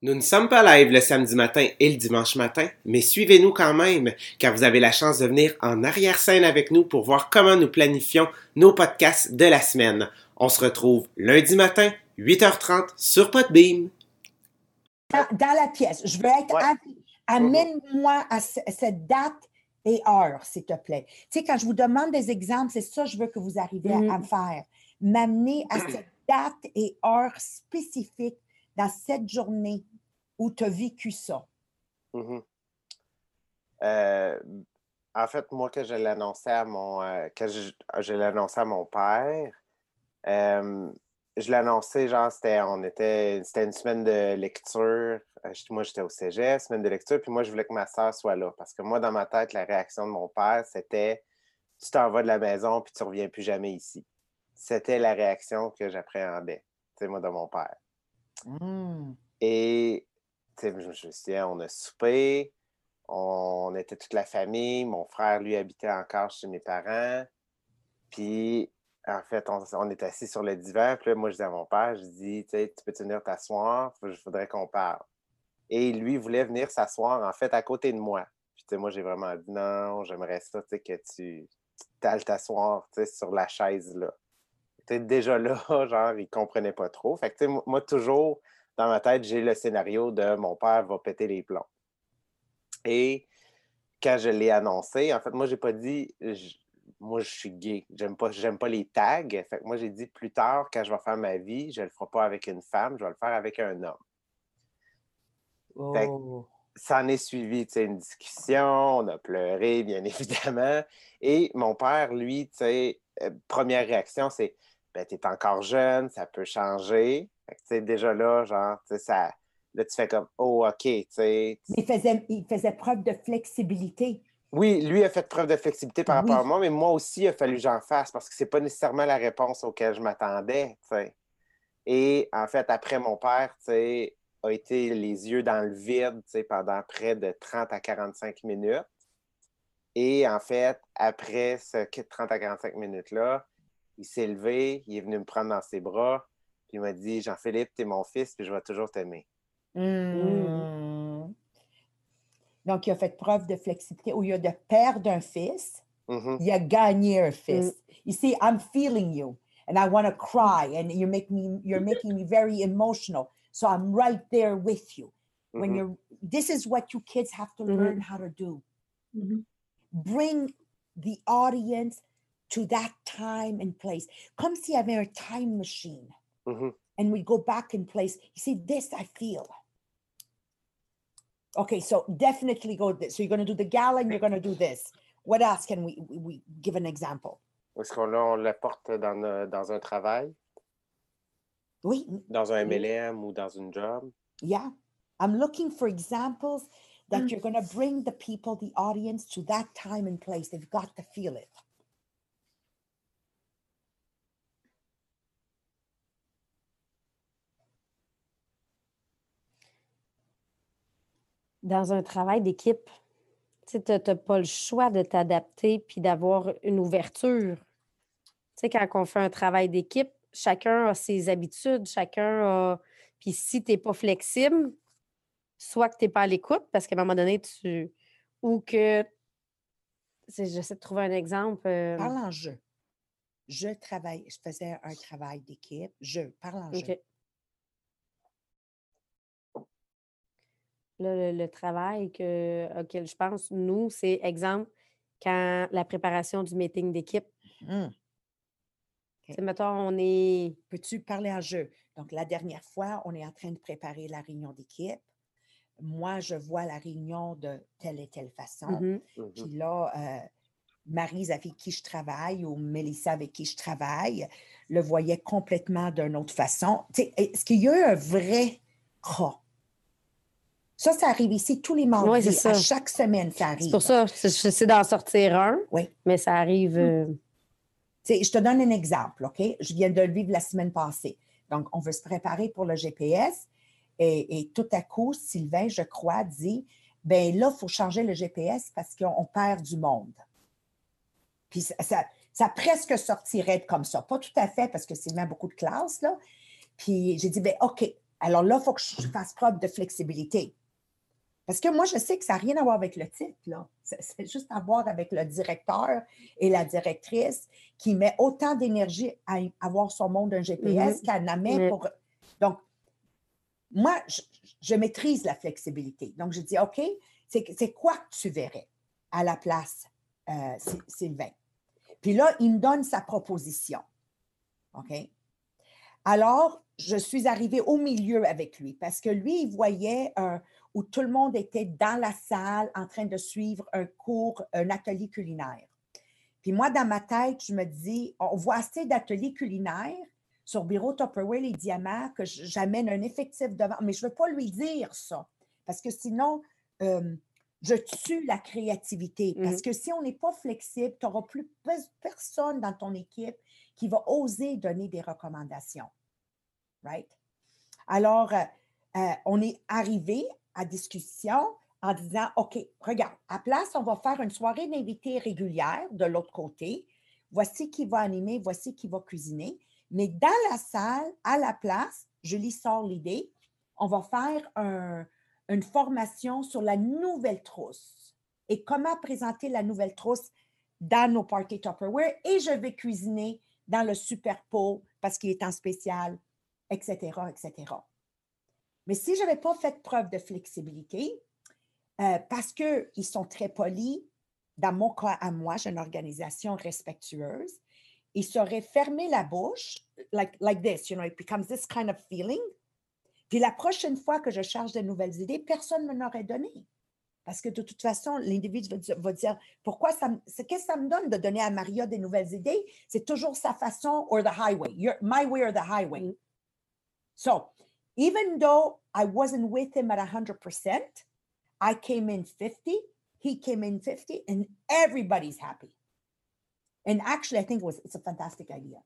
Nous ne sommes pas live le samedi matin et le dimanche matin, mais suivez-nous quand même, car vous avez la chance de venir en arrière-scène avec nous pour voir comment nous planifions nos podcasts de la semaine. On se retrouve lundi matin, 8h30 sur Podbeam. Dans, dans la pièce, je veux être. Ouais. Amène-moi à ce- cette date et heure, s'il te plaît. Tu sais, quand je vous demande des exemples, c'est ça que je veux que vous arriviez à- Mhm. à me faire. M'amener à cette date et heure spécifique dans cette journée où tu as vécu ça? Mhm. Euh, en fait, moi, que je l'annonçais à mon euh, que je, je l'annonçais à mon père, euh, je l'annonçais, genre, c'était, on était, c'était une semaine de lecture. Moi, j'étais au cégep, semaine de lecture, puis moi, je voulais que ma soeur soit là. Parce que moi, dans ma tête, la réaction de mon père, c'était Tu t'en vas de la maison, puis tu reviens plus jamais ici. C'était la réaction que j'appréhendais, tu sais, moi, de mon père. Mm. Et je me on a soupé, on était toute la famille, mon frère, lui, habitait encore chez mes parents. Puis, en fait, on, on est assis sur le divan. Puis là, moi, je dis à mon père, je dis, tu peux venir t'asseoir, je voudrais qu'on parle. Et lui voulait venir s'asseoir, en fait, à côté de moi. Puis, moi, j'ai vraiment dit, non, j'aimerais ça, tu sais, que tu t'asseoir, sur la chaise, là. Déjà là, genre, il comprenait pas trop. Fait que, tu sais, moi, toujours, dans ma tête, j'ai le scénario de mon père va péter les plombs. Et quand je l'ai annoncé, en fait, moi, j'ai pas dit, je- moi, je suis gay. J'aime pas, j'aime pas les tags. Fait que moi, j'ai dit plus tard, quand je vais faire ma vie, je le ferai pas avec une femme, je vais le faire avec un homme. Fait que- Oh. Ça en est suivi, tu sais, une discussion, on a pleuré, bien évidemment. Et mon père, lui, tu sais, euh, première réaction, c'est ben, t'es encore jeune, ça peut changer. Fait que, déjà là, genre, ça. Là, tu fais comme, oh, OK, tu sais. Il faisait, il faisait preuve de flexibilité. Oui, lui a fait preuve de flexibilité par rapport Oui. à moi, mais moi aussi, il a fallu que j'en fasse parce que c'est pas nécessairement la réponse auquel je m'attendais, tu sais. Et en fait, après, mon père, tu sais, a été les yeux dans le vide, tu sais, pendant près de 30 à 45 minutes. Et en fait, après ce 30 à 45 minutes-là, il s'est levé, il est venu me prendre dans ses bras, puis il m'a dit Jean-Philippe, t'es mon fils, puis je vais toujours t'aimer. Mm. Donc, il a fait preuve de flexibilité. Au lieu de perdre un fils, Mhm. il a gagné un fils. You see, I'm feeling you and I want to cry and you make me you're making me very emotional. So I'm right there with you. When Mhm. you're this is what you kids have to Mhm. learn how to do. Mhm. Bring the audience to that time and place. Comme s'il y avait un time machine Mhm. and we go back in place. You see, this I feel. Okay, so definitely go this. So you're going to do the gala and you're going to do this. What else can we, we, we give an example? Est-ce qu'on là, on le porte dans, dans un travail, Oui, dans un MLM ou dans une job? yeah. I'm looking for examples that Mm. you're going to bring the people, the audience to that time and place. They've got to feel it. Dans un travail d'équipe, tu n'as pas le choix de t'adapter puis d'avoir une ouverture. Tu sais, quand on fait un travail d'équipe, chacun a ses habitudes, chacun a. Puis si tu n'es pas flexible, soit que tu n'es pas à l'écoute, parce qu'à un moment donné, tu. Ou que. J'essaie de trouver un exemple. euh, Parle en jeu. Je travaille, je faisais un travail d'équipe. Je parle en jeu. OK. Là, le, le travail que, auquel je pense, nous, c'est exemple, quand la préparation du meeting d'équipe. Tu sais, mettons, on est. Peux-tu parler en jeu? Donc, la dernière fois, on est en train de préparer la réunion d'équipe. Moi, je vois la réunion de telle et telle façon. Mhm. Puis là, euh, Marise avec qui je travaille ou Mélissa avec qui je travaille le voyait complètement d'une autre façon. Tu sais, Est-ce qu'il y a eu un vrai cas? Ça, ça arrive ici tous les mardis. c'est ça. à chaque semaine, ça arrive. C'est pour ça, c'est- d'en sortir un, Oui. mais ça arrive. euh, Tu sais, je te donne un exemple, OK? Je viens de le vivre la semaine passée. Donc, on veut se préparer pour le GPS et, et tout à coup, Sylvain, je crois, dit ben là, il faut changer le GPS parce qu'on perd du monde. Puis ça, ça, ça presque sortirait comme ça. Pas tout à fait parce que Sylvain a beaucoup de classes, là. Puis j'ai dit, ben OK, Alors là, il faut que je fasse preuve de flexibilité. Parce que moi, je sais que ça n'a rien à voir avec le titre. là. C'est juste à voir avec le directeur et la directrice qui met autant d'énergie à avoir son monde d'un GPS Mhm. qu'elle en met Oui. pour. Donc, moi, je, je maîtrise la flexibilité. Donc, je dis, OK, c'est quoi que tu verrais à la place, euh, Sy- Sylvain? Puis là, il me donne sa proposition. OK? Alors, je suis arrivée au milieu avec lui parce que lui, il voyait un- où tout le monde était dans la salle en train de suivre un cours, un atelier culinaire. Puis moi, dans ma tête, je me dis, on voit assez d'ateliers culinaires sur Bureau Tupperware les diamants que j'amène un effectif devant, mais je ne veux pas lui dire ça parce que sinon, euh, je tue la créativité. Parce Mhm. que si on n'est pas flexible, tu n'auras plus pers- personne dans ton équipe qui va oser donner des recommandations. Right? Alors, euh, euh, on est arrivé à discussion en disant, OK, regarde, à place, on va faire une soirée d'invités régulière de l'autre côté. Voici qui va animer, voici qui va cuisiner. Mais dans la salle, à la place, Julie sort l'idée, on va faire un- une formation sur la nouvelle trousse et comment présenter la nouvelle trousse dans nos parties Tupperware et je vais cuisiner dans le super pot parce qu'il est en spécial, etc., etc. Mais si je n'avais pas fait preuve de flexibilité, euh, parce qu'ils sont très polis, dans mon cas à moi, j'ai une organisation respectueuse, ils seraient fermé la bouche, like, like this, you know, it becomes this kind of feeling. Puis la prochaine fois que je charge de nouvelles idées, personne ne m'en aurait donné. Parce que de toute façon, l'individu va dire, pourquoi ça me- qu'est-ce que ça me donne de donner à Maria des nouvelles idées? C'est toujours sa façon or the highway. My way or the highway. Mm. So even though I wasn't with him at 100%, I came in 50, he came in 50, and everybody's happy. And actually, I think it was, it's a fantastic idea.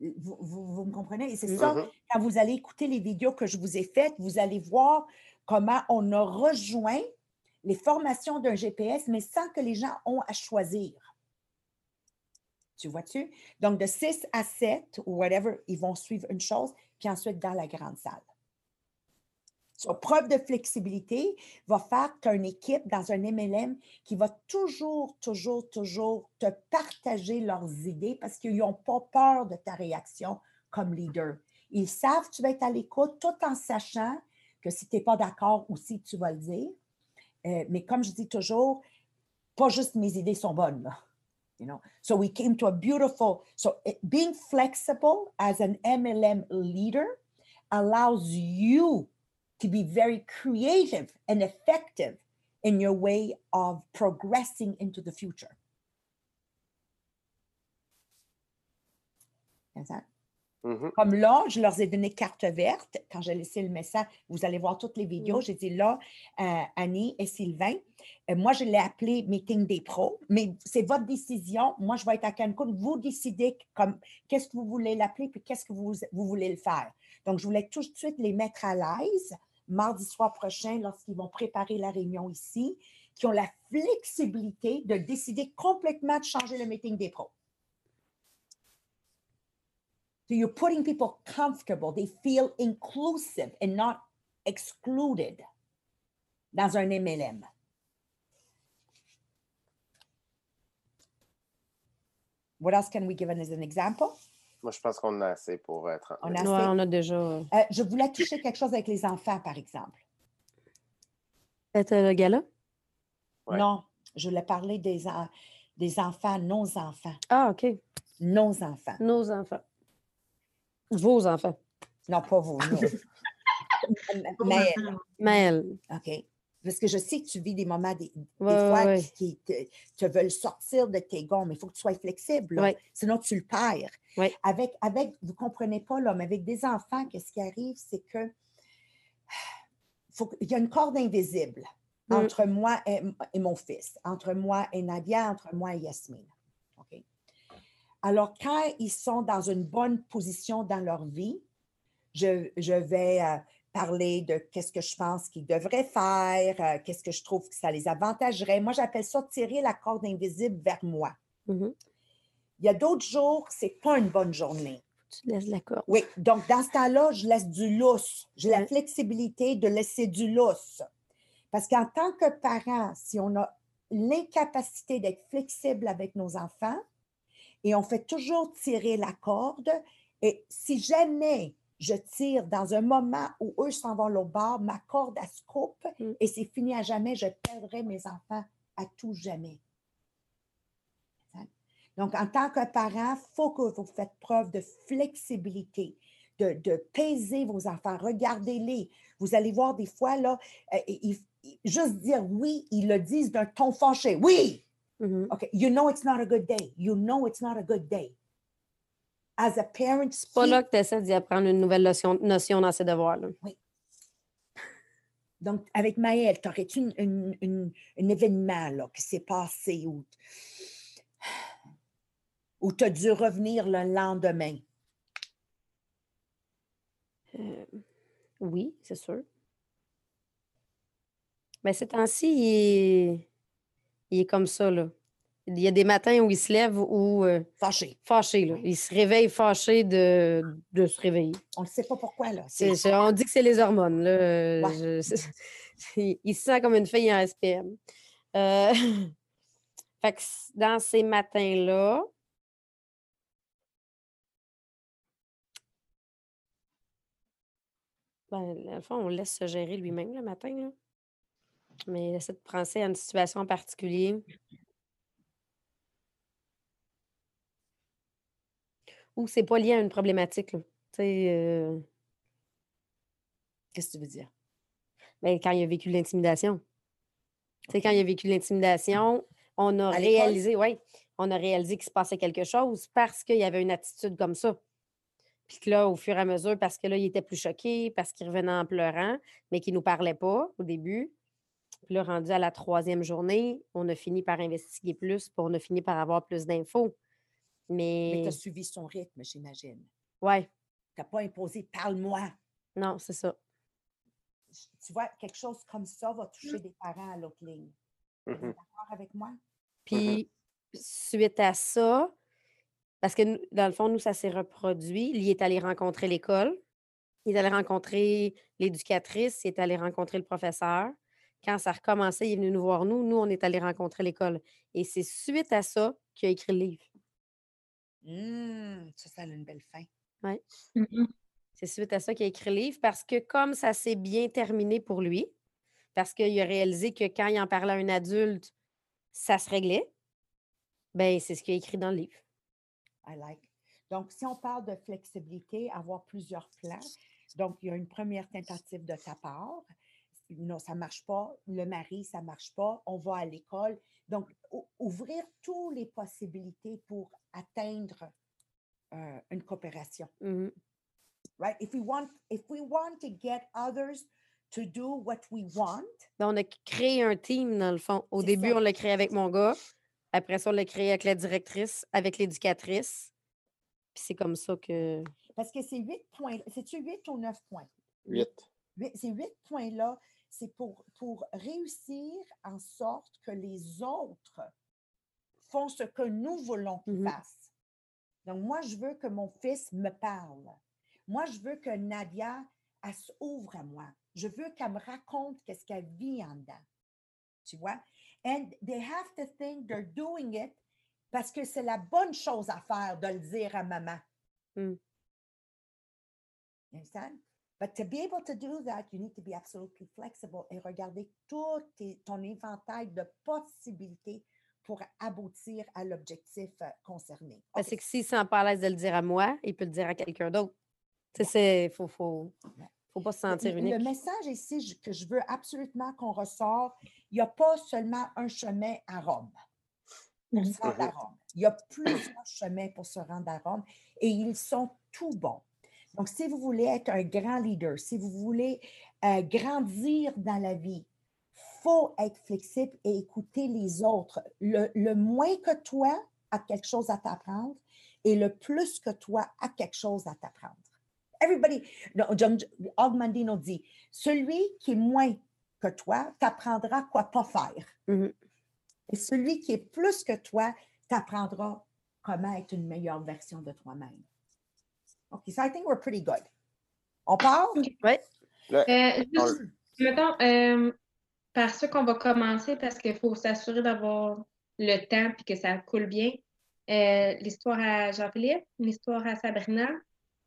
Vous, vous- vous me comprenez? Et c'est Mhm. ça, quand vous allez écouter les vidéos que je vous ai faites, vous allez voir comment on a rejoint les formations d'un GPS, mais sans que les gens ont à choisir. Tu vois-tu? Donc, de 6 à 7 ou whatever, ils vont suivre une chose, ensuite dans la grande salle. Preuve de flexibilité va faire que tu as une équipe dans un MLM qui va toujours, toujours, toujours te partager leurs idées parce qu'ils n'ont pas peur de ta réaction comme leader. Ils savent que tu vas être à l'écoute tout en sachant que si tu n'es pas d'accord aussi, tu vas le dire. Euh, mais comme je dis toujours, pas juste mes idées sont bonnes. You know? So we came to a beautiful, so it- being flexible as an MLM leader allows you to be very creative and effective in your way of progressing into the future. Comme ça. Mhm. Comme là, je leur ai donné carte verte quand j'ai laissé le message. Vous allez voir toutes les vidéos. Mhm. J'ai dit là, euh, Annie et Sylvain, euh, moi, je l'ai appelé meeting des pros, mais c'est votre décision. Moi, je vais être à Cancun. Vous décidez comme qu'est-ce que vous voulez l'appeler puis qu'est-ce que vous, vous voulez le faire. Donc, je voulais tout de suite les mettre à l'aise mardi soir prochain lorsqu'ils vont préparer la réunion ici, qui ont la flexibilité de décider complètement de changer le meeting des pros. So you're putting people comfortable. They feel inclusive and not excluded dans un MLM. What else can we give as an example? Moi, je pense qu'on a assez pour euh, 30 On a- Ouais, assez? on a déjà. Euh, je voulais toucher quelque chose avec les enfants, par exemple. C'était le gala? Ouais. Non, je voulais parler des, en- des enfants, nos enfants. Ah, OK. Nos enfants. Nos enfants. Vos enfants. Non, pas vous. nous. Mais, Maëlle. OK. Parce que je sais que tu vis des moments, des, des Ouais, fois, ouais, qui, te, te veulent sortir de tes gonds, mais il faut que tu sois flexible. Ouais. Sinon, tu le perds. Ouais. Avec, avec, vous ne comprenez pas, là, mais avec des enfants, qu'est-ce qui arrive, c'est que faut que- il y a une corde invisible Mm. entre moi et, et mon fils, entre moi et Nadia, entre moi et Yasmine. Alors, quand ils sont dans une bonne position dans leur vie, je, je vais euh, parler de qu'est-ce que je pense qu'ils devraient faire, euh, qu'est-ce que je trouve que ça les avantagerait. Moi, j'appelle ça tirer la corde invisible vers moi. Mhm. Il y a d'autres jours, ce n'est pas une bonne journée. Tu laisses la corde. Oui, donc dans ce temps-là, je laisse du lousse. J'ai la Ouais. flexibilité de laisser du lousse. Parce qu'en tant que parent, si on a l'incapacité d'être flexible avec nos enfants et on fait toujours tirer la corde, et si jamais je tire dans un moment où eux s'en vont au bord, ma corde, elle se coupe Mm. et c'est fini à jamais, je perdrai mes enfants à tout jamais. Donc, en tant que parent, il faut que vous faites preuve de flexibilité, de, de peser vos enfants. Regardez-les. Vous allez voir des fois, là, euh, ils- juste dire oui, ils le disent d'un ton fâché. Oui! Mhm. OK. You know it's not a good day. You know it's not a good day. As a parent, C'est pas là que tu essaies d'y apprendre une nouvelle notion, notion dans ses devoirs. là. Donc, avec Maëlle, t'aurais-tu une- une- une- un événement là, qui s'est passé où, où tu as dû revenir le lendemain? Euh, oui, c'est sûr. Mais ces temps-ci, il est, il est comme ça. Là. Il y a des matins où il se lève ou euh, Fâché. fâché. Là. Il se réveille fâché de, de se réveiller. On ne sait pas pourquoi, là. On dit que c'est les hormones. Là. Ouais. je- il il se sent comme une fille en SPM. Euh, fait que dans ces matins-là, ben, dans le fond, on le laisse se gérer lui-même le matin. Là. Mais essaie de penser à une situation en particulier. Ou c'est pas lié à une problématique. Là. Tu sais, euh, Qu'est-ce que tu veux dire? ben, quand il a vécu l'intimidation. Tu sais, quand il a vécu l'intimidation, on a À réalisé, oui, on a réalisé qu'il se passait quelque chose parce qu'il y avait une attitude comme ça. Puis que là, au fur et à mesure, parce que là, il était plus choqué, parce qu'il revenait en pleurant, mais qu'il ne nous parlait pas au début. Puis là, rendu à la troisième journée, on a fini par investiguer plus, puis on a fini par avoir plus d'infos. Mais Mais, tu as suivi son rythme, j'imagine. ouais, Tu n'as pas imposé parle-moi. non, c'est ça. Tu vois, quelque chose comme ça va toucher des parents à l'autre ligne. Êtes Mhm. d'accord avec moi? Puis, suite à ça, parce que dans le fond, nous, ça s'est reproduit. Il est allé rencontrer l'école, il est allé rencontrer l'éducatrice, il est allé rencontrer le professeur. Quand ça a recommencé, il est venu nous voir, nous. Nous, on est allé rencontrer l'école. Et c'est suite à ça qu'il a écrit le livre. Hum, ça, ça a une belle fin. C'est suite à ça qu'il a écrit le livre parce que comme ça s'est bien terminé pour lui, parce qu'il a réalisé que quand il en parlait à un adulte, ça se réglait, ben c'est ce qu'il a écrit dans le livre. I like. Donc, si on parle de flexibilité, avoir plusieurs plans, donc il y a une première tentative de ta part non, ça ne marche pas, le mari, ça ne marche pas, on va à l'école. Donc, ouvrir toutes les possibilités pour atteindre euh, une coopération. Mm-hmm. Right? If we, want, if we want to get others to do what we want. Ben, on a créé un team, dans le fond. Au début, on l'a créé avec mon gars. Après ça, on l'a créé avec la directrice, avec l'éducatrice. Puis c'est comme ça que. Parce que c'est 8 points. C'est-tu 8 ou 9 points? 8. Ces huit points-là, c'est pour, pour réussir en sorte que les autres font ce que nous voulons qu'ils Mhm. fassent. Donc, moi, je veux que mon fils me parle. Moi, je veux que Nadia, elle s'ouvre à moi. Je veux qu'elle me raconte qu'est-ce qu'elle vit en dedans. Tu vois? And they have to think they're doing it parce que c'est la bonne chose à faire de le dire à maman. Mm. But to be able to do that, you need to be absolutely flexible et regarder tout tes- ton éventail de possibilités pour aboutir à l'objectif euh, concerné. C'est que s'il ne sent pas à l'aise de le dire à moi, il peut le dire à quelqu'un d'autre. Tu sais, il faut, faut, faut pas se sentir unique. Le message ici que je veux absolument qu'on ressort, il n'y a pas seulement un chemin à Rome pour se rendre à Rome. Il y a plusieurs chemins pour se rendre à Rome et ils sont tout bons. Donc, si vous voulez être un grand leader, si vous voulez euh, grandir dans la vie, faut être flexible et écouter les autres. Le, le moins que toi a quelque chose à t'apprendre et le plus que toi a quelque chose à t'apprendre. Everybody, John Ogmandino dit, celui qui est moins que toi t'apprendra quoi pas faire. Mhm. Et celui qui est plus que toi t'apprendra comment être une meilleure version de toi-même. OK, so I think we're pretty good. On part? Oui. Euh, juste, mettons, euh, par ce qu'on va commencer, parce qu'il faut s'assurer d'avoir le temps et que ça coule bien. Euh, l'histoire à Jean-Philippe, l'histoire à Sabrina.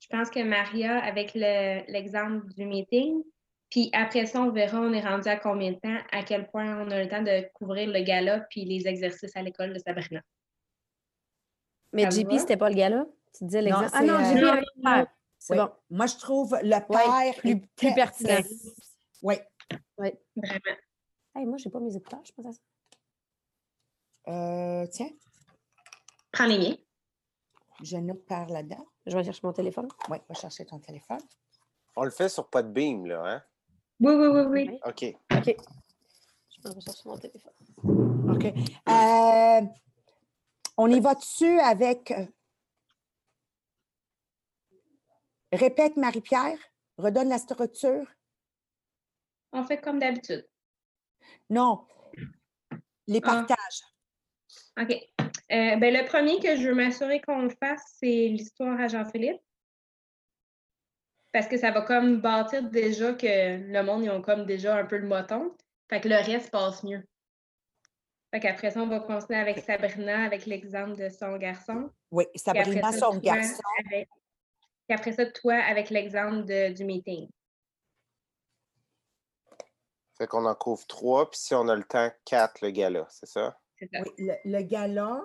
Je pense que Maria, avec le- l'exemple du meeting. Puis après ça, on verra, on est rendu à combien de temps, à quel point on a le temps de couvrir le gala puis les exercices à l'école de Sabrina. Mais JP, c'était pas le gars-là? Tu disais l'exercice. Ah non, euh, JP non, avec le père. C'est Oui. bon. Moi, je trouve le père plus- est plus pertinent. Oui. Vraiment. Hey, moi, j'ai pas mes écouteurs, je pense à ça. Euh, tiens, Prends les miens. je note par là-dedans. Je vais chercher mon téléphone. Oui, va chercher ton téléphone. on le fait sur pas de beam, là, hein? Oui, oui, oui, oui. Oui. OK. OK. Je vais chercher mon téléphone. OK. Euh, on y va dessus avec. euh, Répète, Marie-Pierre. Redonne la structure. On fait comme d'habitude. Non. Les Ah. partages. OK. Euh, ben, le premier que je veux m'assurer qu'on le fasse, c'est l'histoire à Jean-Philippe. Parce que ça va comme bâtir déjà que le monde, ils ont comme déjà un peu le moton. Fait que le reste passe mieux. Fait qu'après ça, on va continuer avec Sabrina, avec l'exemple de son garçon. Oui, Sabrina, ça, son garçon. avec- Puis après ça, toi, avec l'exemple du meeting. Fait qu'on en couvre trois, puis si on a le temps, quatre, le gala, c'est ça? Oui, le, le gala.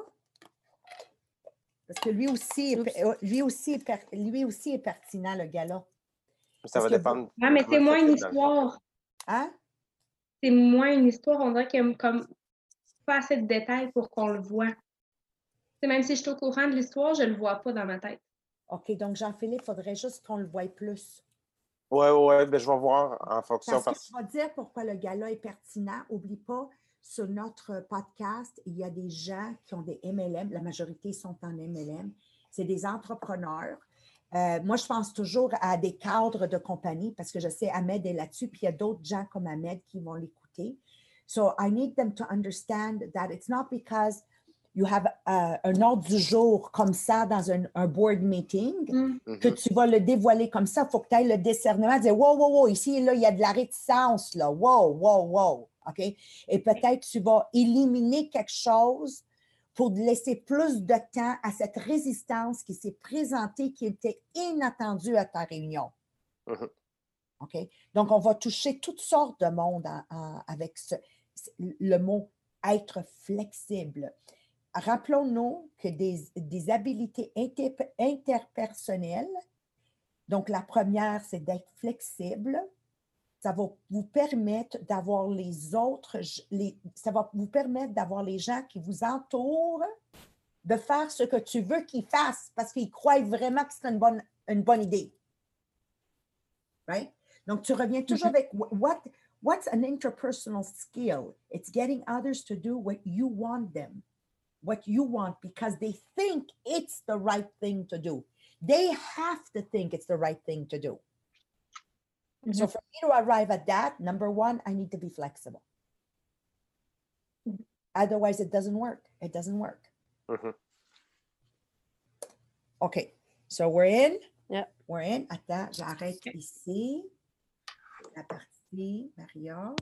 Parce que lui aussi, est, lui, aussi est per- lui aussi est pertinent, le gala. Ça Parce va dépendre. Ouais, mais comment c'est moins une histoire. Hein? C'est moins une histoire. On dirait qu'il y a comme pas assez de détails pour qu'on le voit. Même si je suis au courant de l'histoire, je le vois pas dans ma tête. OK, donc Jean-Philippe, il faudrait juste qu'on le voie plus. Ouais, ouais, ben je vais voir en fonction. Parce que Parce... je vais dire pourquoi le gala est pertinent. Oublie pas, sur notre podcast, il y a des gens qui ont des MLM. La majorité sont en MLM. C'est des entrepreneurs. Euh, moi, je pense toujours à des cadres de compagnie parce que je sais Ahmed est là-dessus, puis il y a d'autres gens comme Ahmed qui vont l'écouter. So I need them to understand that it's not because you have euh, un ordre du jour comme ça dans un, un board meeting que Mhm. tu vas le dévoiler comme ça, il faut que tu ailles le discernement, dire wow, wow, wow, ici, là, il y a de la réticence, là, wow, wow, wow. OK? Et peut-être tu vas éliminer quelque chose pour laisser plus de temps à cette résistance qui s'est présentée, qui était inattendue à ta réunion. Mhm. OK? Donc, on va toucher toutes sortes de monde en- en- avec ce- le mot être flexible. Rappelons-nous que des, des habiletés inter- interpersonnelles, donc la première, c'est d'être flexible. Ça va vous permettre d'avoir les autres, les, ça va vous permettre d'avoir les gens qui vous entourent, de faire ce que tu veux qu'ils fassent parce qu'ils croient vraiment que c'est une bonne, une bonne idée. Right? Donc, tu reviens toujours avec wh- what, what's an interpersonal skill? It's getting others to do what you want them, what you want, because they think it's the right thing to do. They have to think it's the right thing to do. So, for me to arrive at that, number one, I need to be flexible. Otherwise, it doesn't work. It doesn't work. Mhm. Okay, so we're in. Yeah. We're in. Attends, j'arrête ici. La partie, Maria.